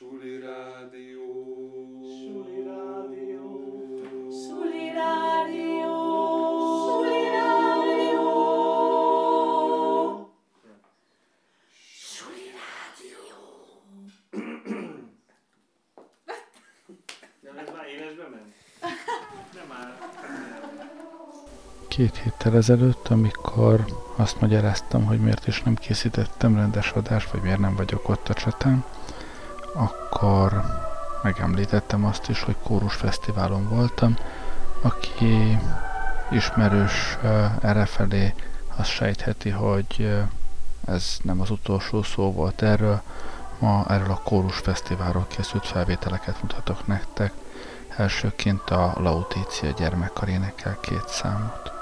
Suli Rádió. Suli Rádió. Suli Rádió. Suli Rádió. Suli Rádió. Nem, ez már élesbe ment? Nem már. Két héttel ezelőtt, amikor azt magyaráztam, hogy miért is nem készítettem rendes adást, vagy miért nem vagyok ott a csatán, akkor megemlítettem azt is, hogy kórus fesztiválon voltam, aki ismerős uh, errefelé, az sejtheti, hogy uh, ez nem az utolsó szó volt erről, ma erről a kórus fesztiválról készült felvételeket mutatok nektek. Elsőként a Lautícia gyermekkar énekel két számot.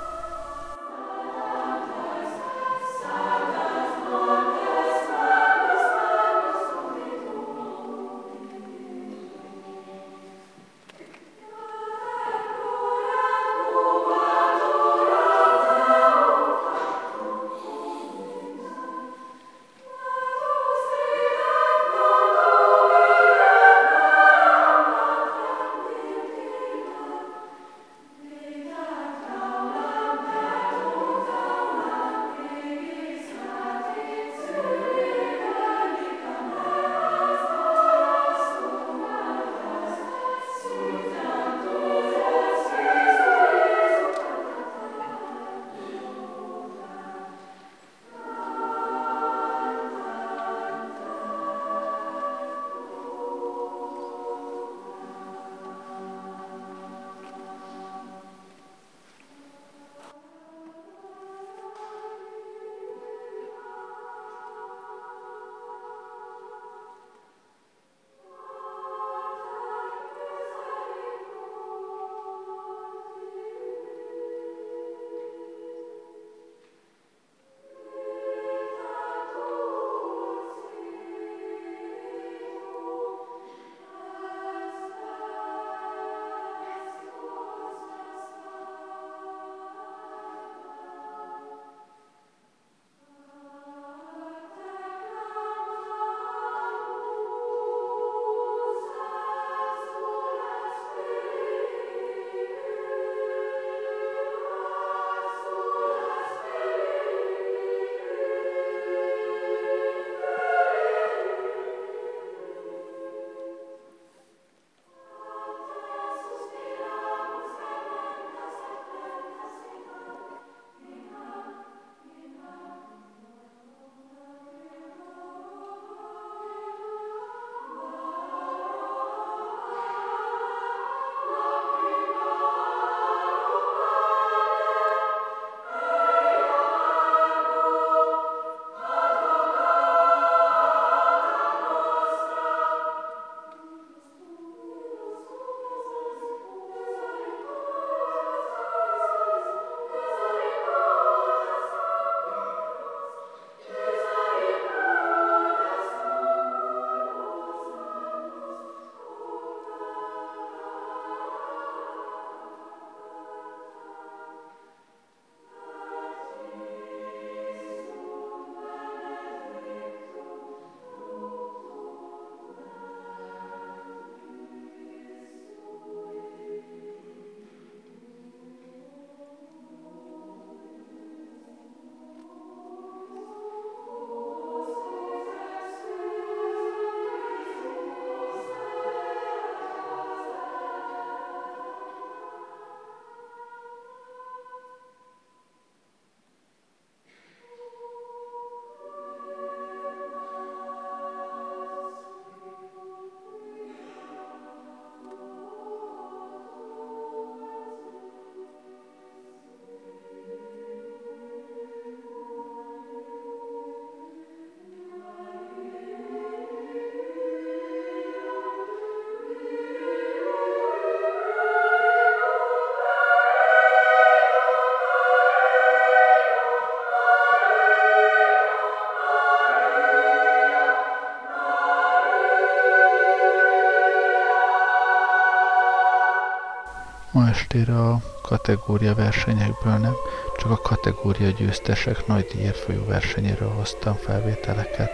Ma estére a kategória versenyekből nem, csak a kategória győztesek nagy díjért folyó versenyéről hoztam felvételeket.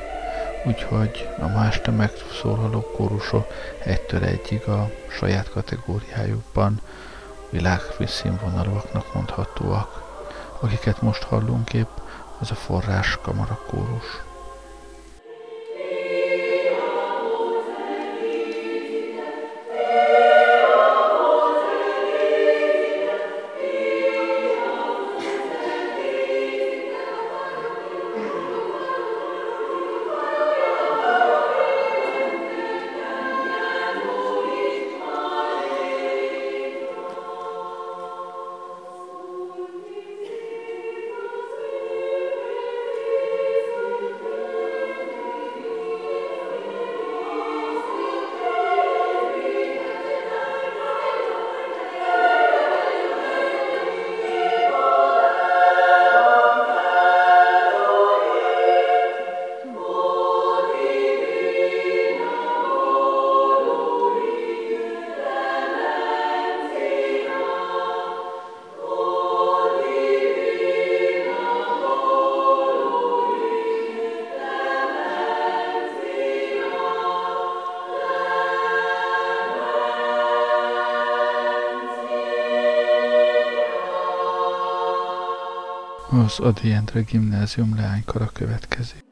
úgyhogy a ma este megszólaló kórusok egytől egyig a saját kategóriájukban világszínvonalúaknak mondhatóak. Akiket most hallunk épp, az a forrás kamara kórus. Az Adi Endre gimnázium leánykara következik.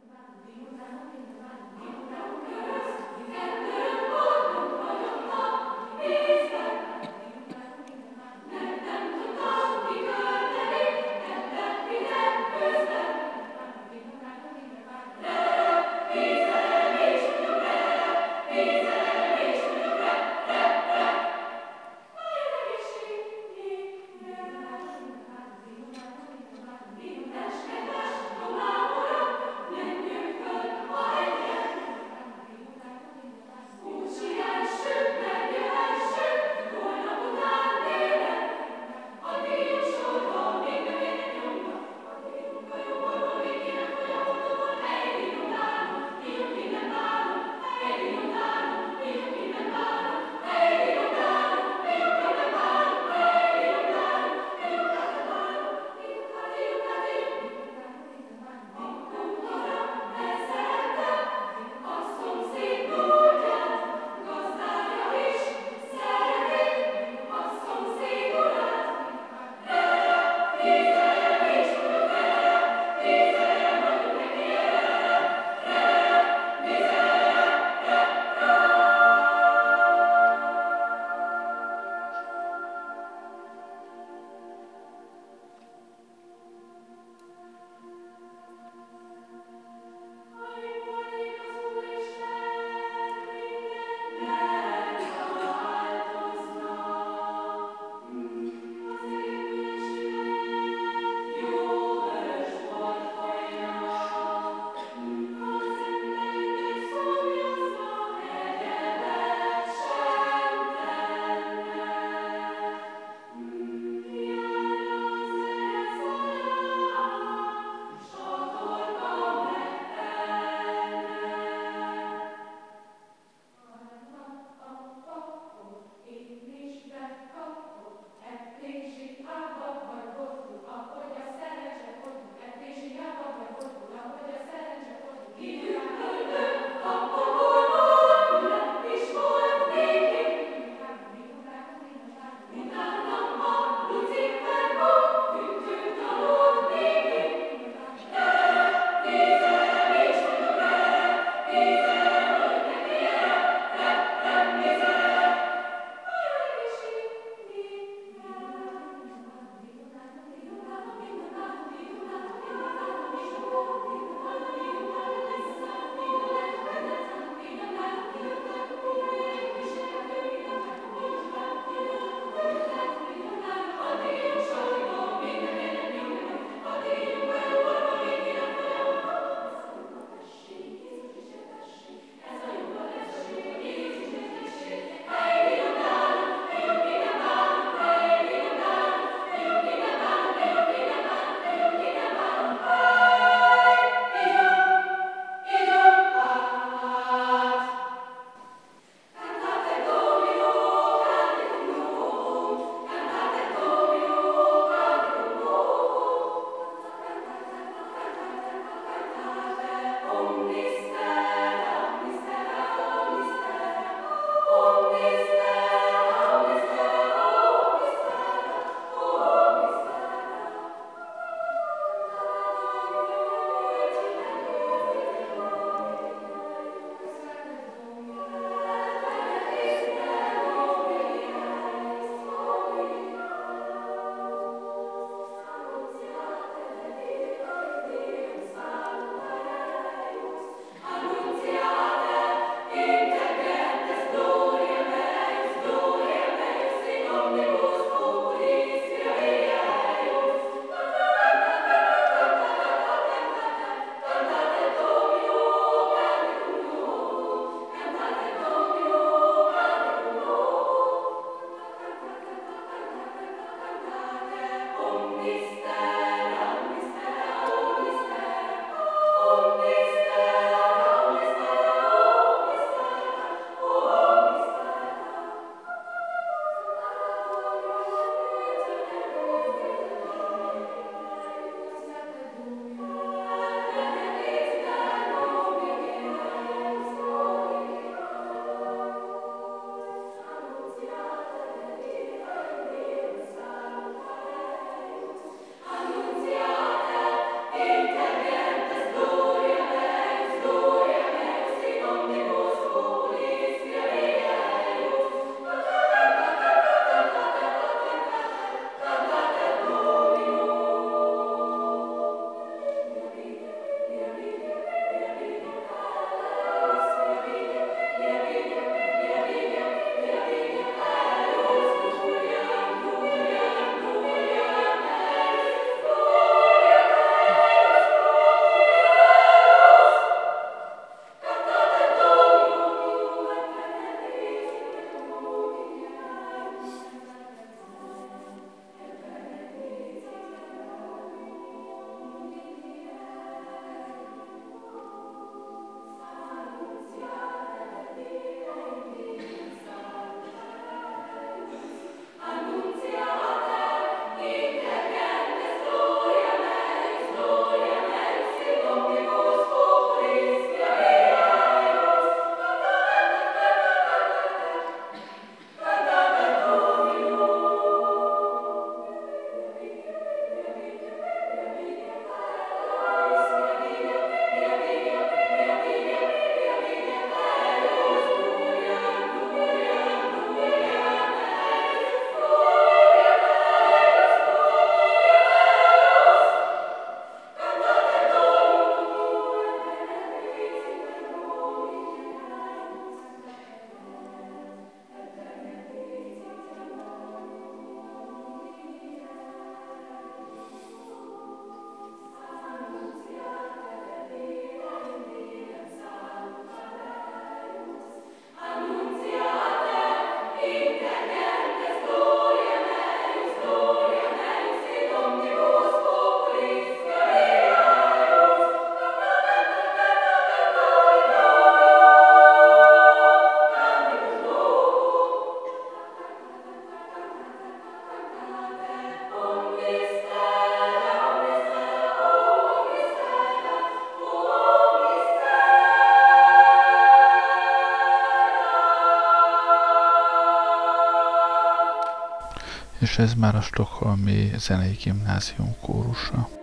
Ez már a Stockholmi Zenei Gimnázium kórusa.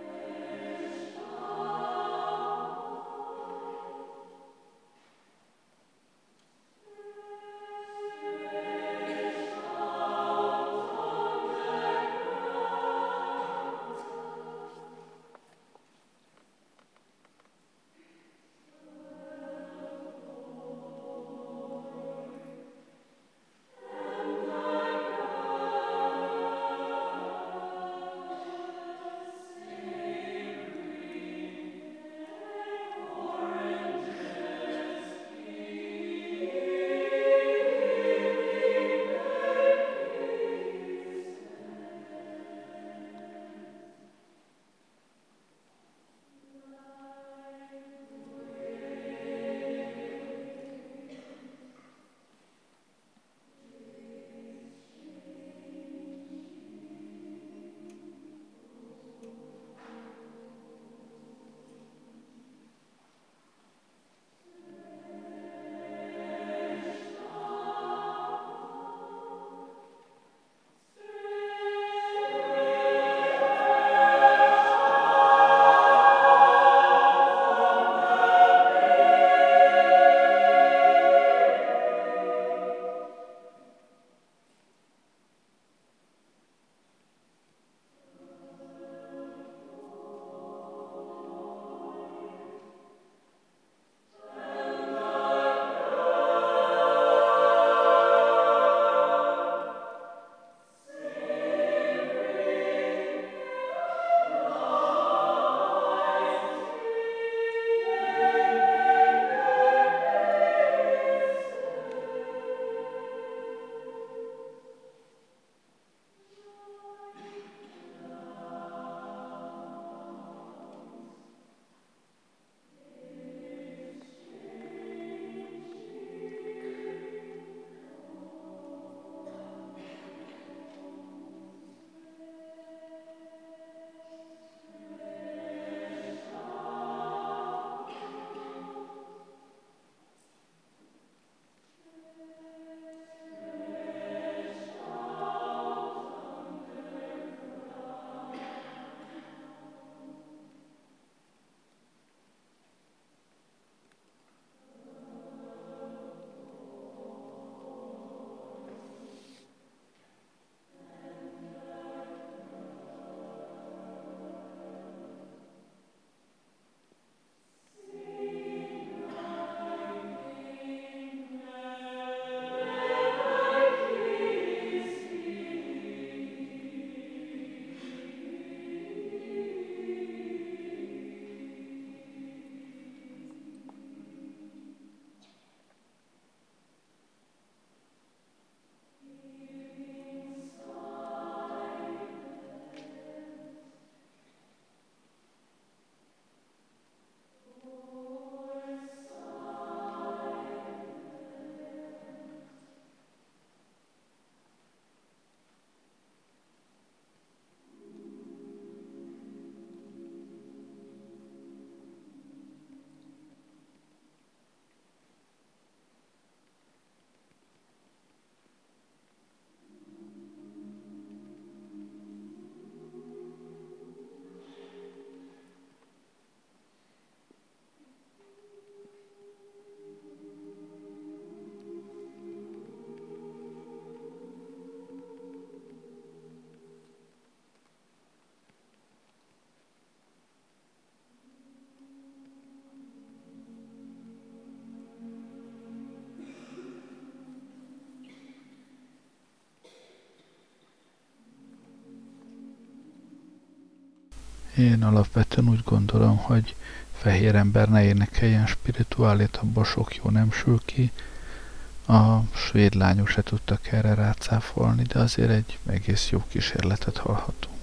Én alapvetően úgy gondolom, hogy fehér ember ne énekeljen spirituálét, abból sok jó nem sül ki. A svéd lányok se tudtak erre rácáfolni, de azért egy egész jó kísérletet hallhatunk.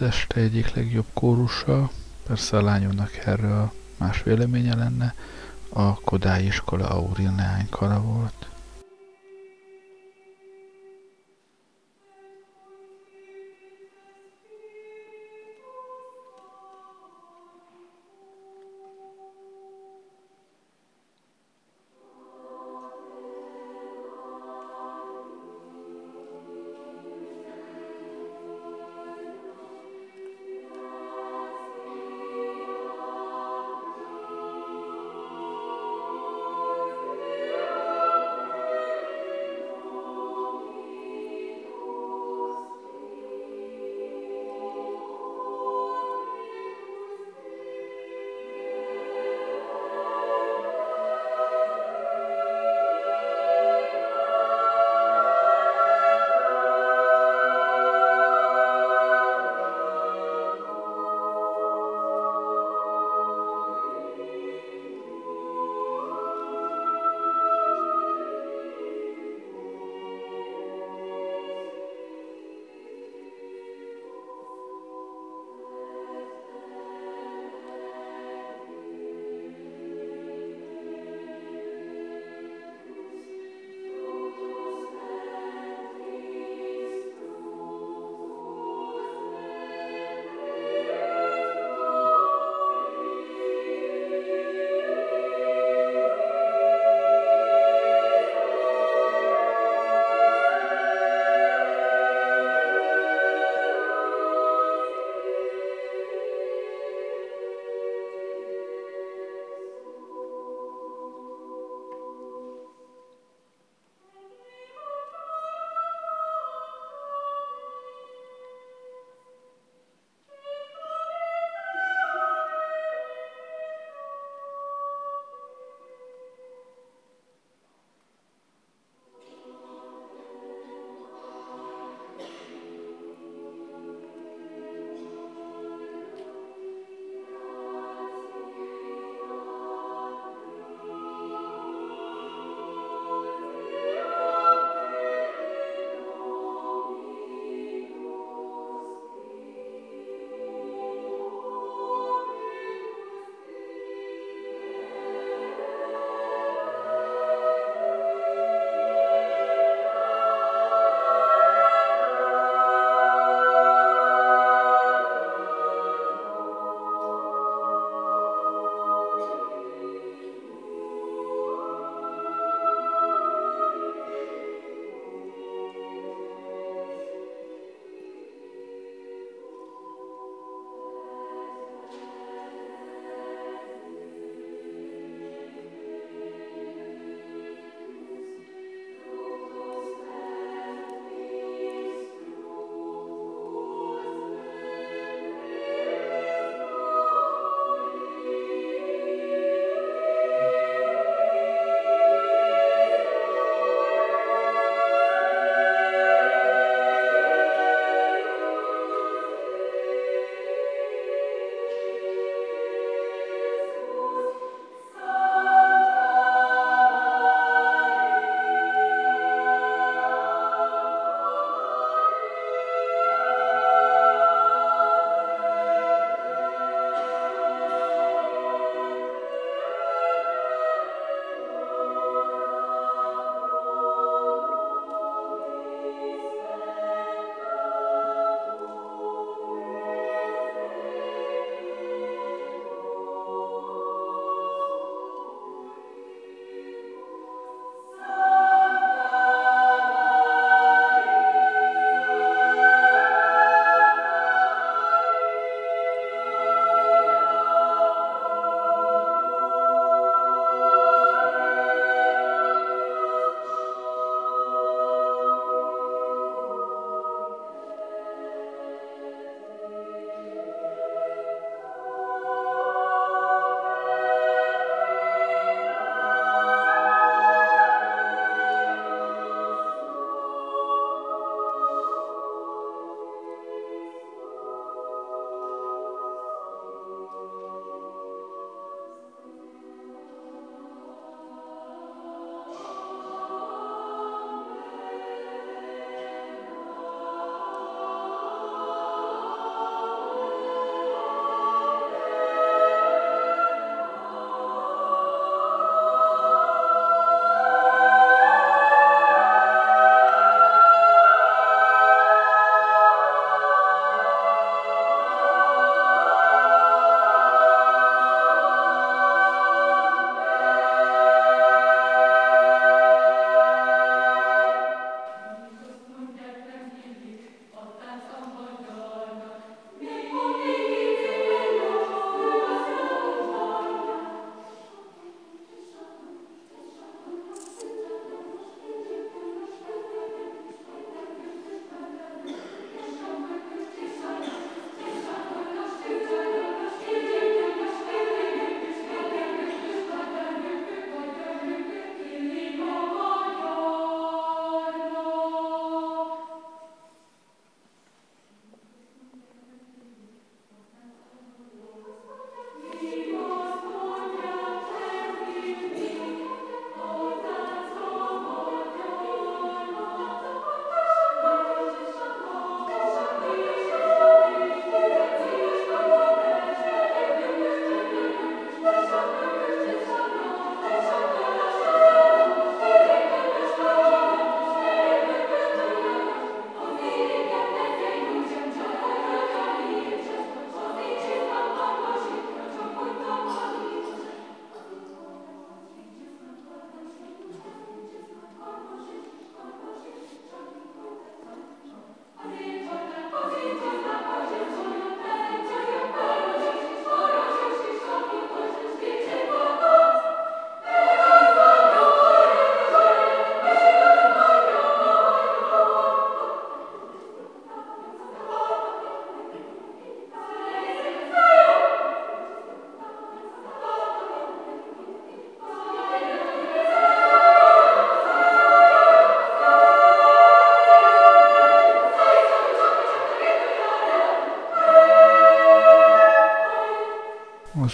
Az este egyik legjobb kórusa, persze a lányomnak erről más véleménye lenne, a Kodály iskola Auril neánykara volt.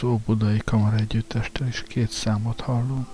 Óbudai Kamara Együttestől is két számot hallunk.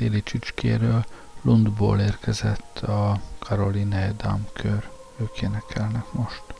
Déli csücskéről, Lundból érkezett a Caroline Damkör. Ők énekelnek most.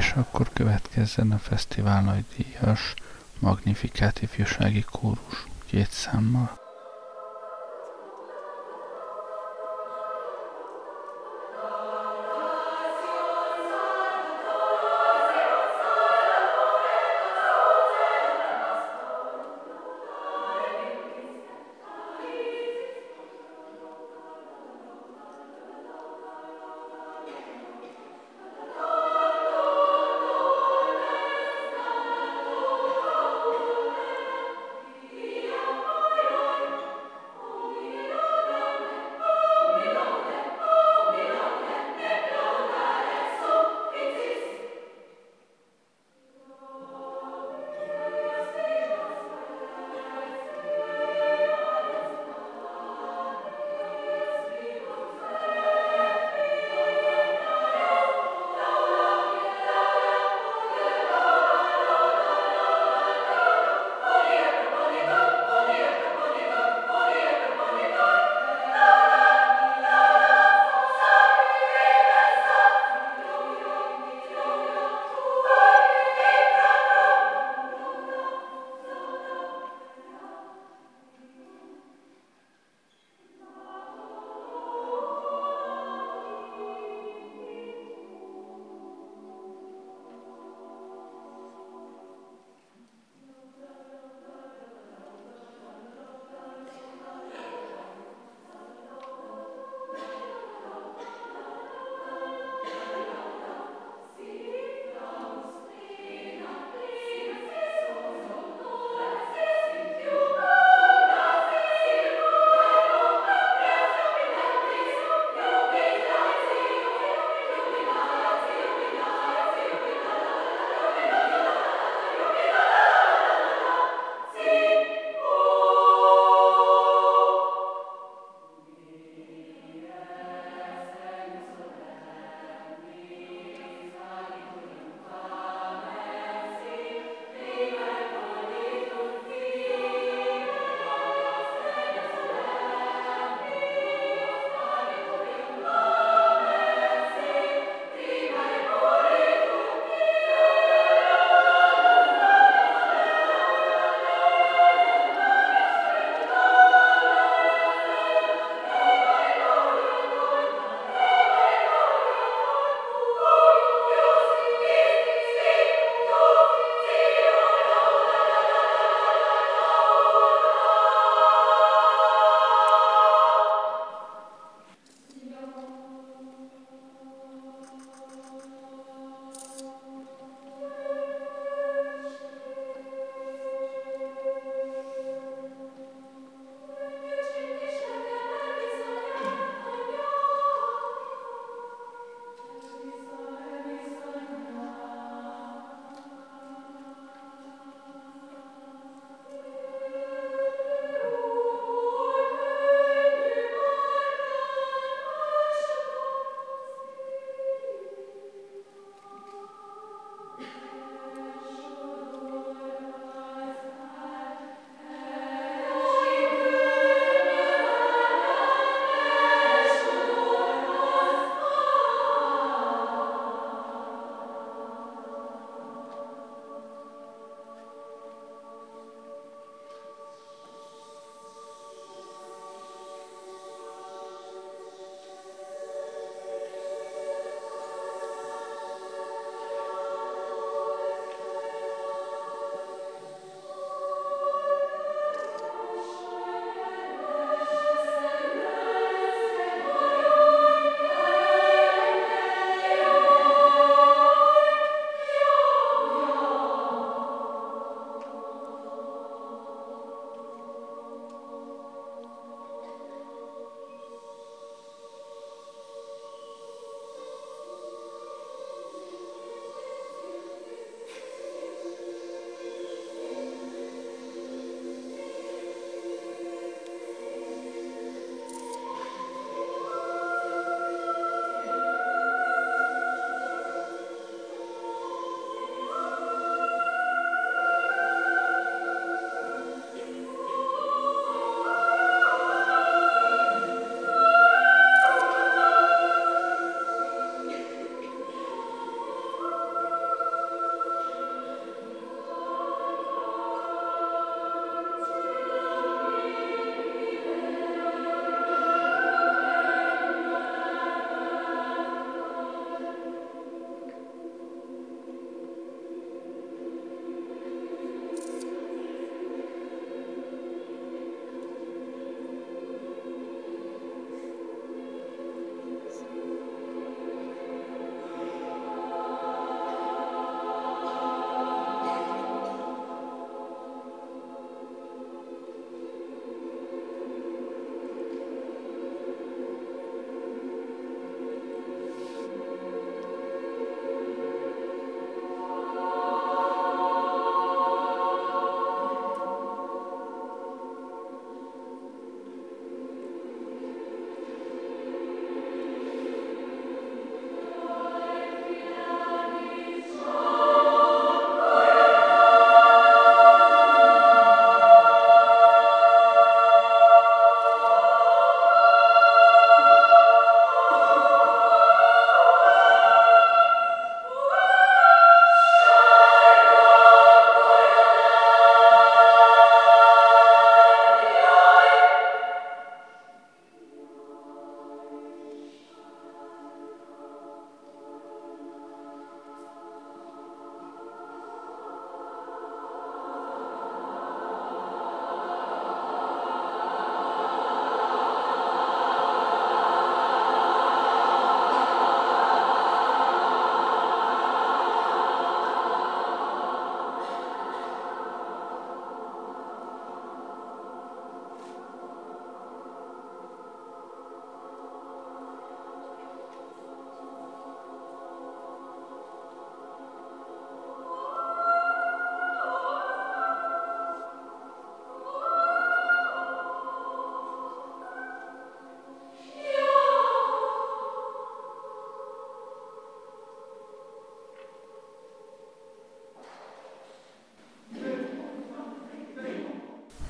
És akkor következzen a fesztivál nagydíjas Magnifikát ifjúsági kórus két számmal.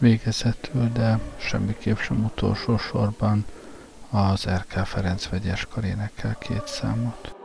Végezetül, de semmiképp sem utolsó sorban az RK Ferenc vegyes karénekkel két számot.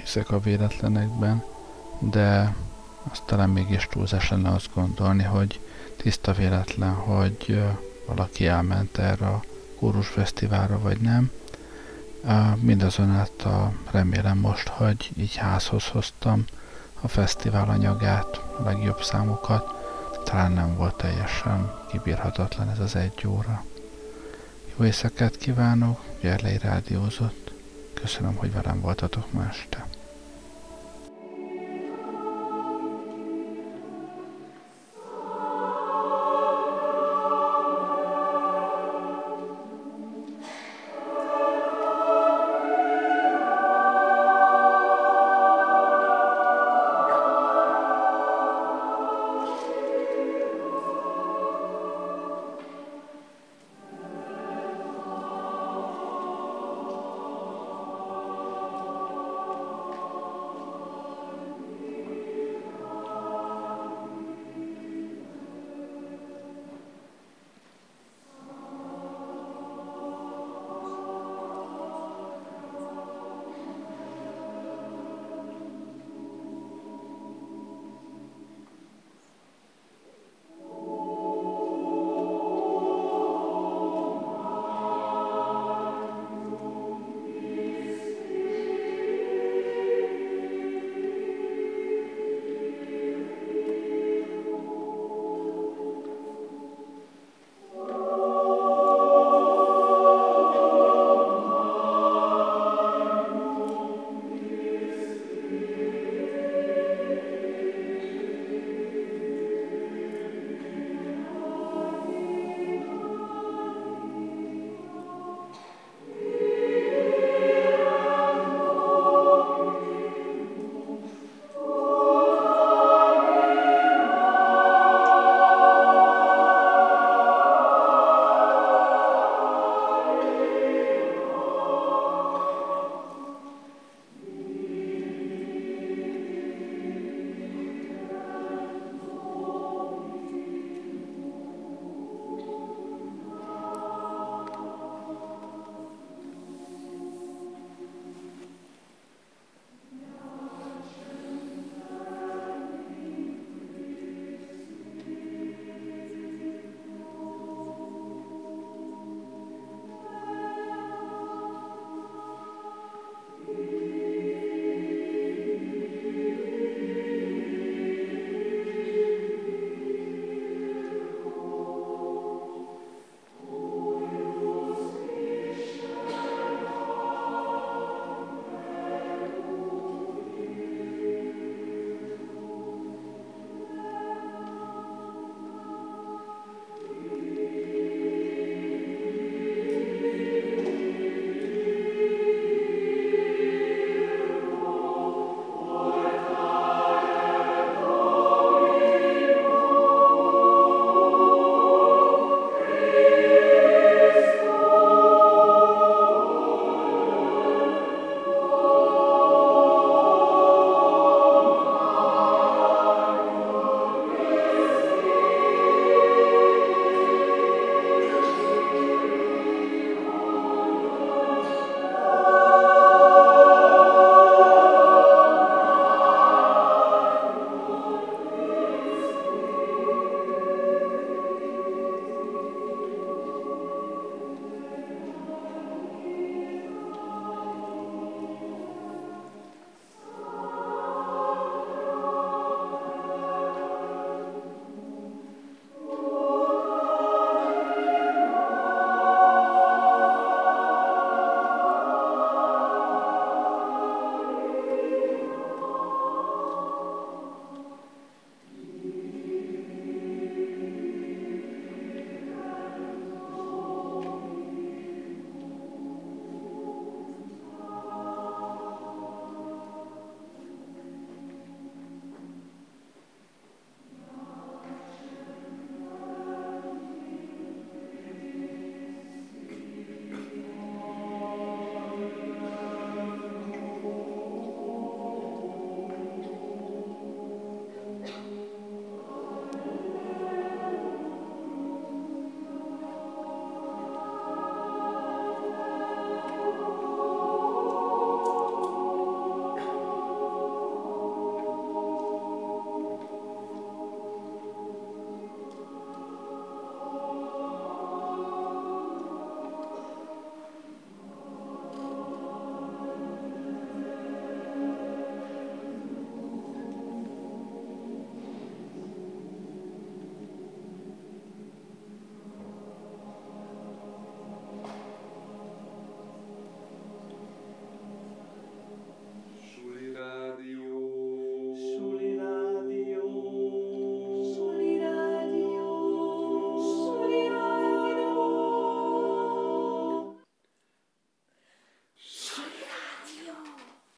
Hiszek a véletlenekben, de azt talán mégis túlzás lenne azt gondolni, hogy tiszta véletlen, hogy valaki elment erre a kórus fesztiválra, vagy nem. Mindazonáltal remélem most, hogy így házhoz hoztam a fesztivál anyagát, a legjobb számokat. Talán nem volt teljesen kibírhatatlan ez az egy óra. Jó éjszakát kívánok, Gerlei rádiózott. Köszönöm, hogy velem voltatok ma este.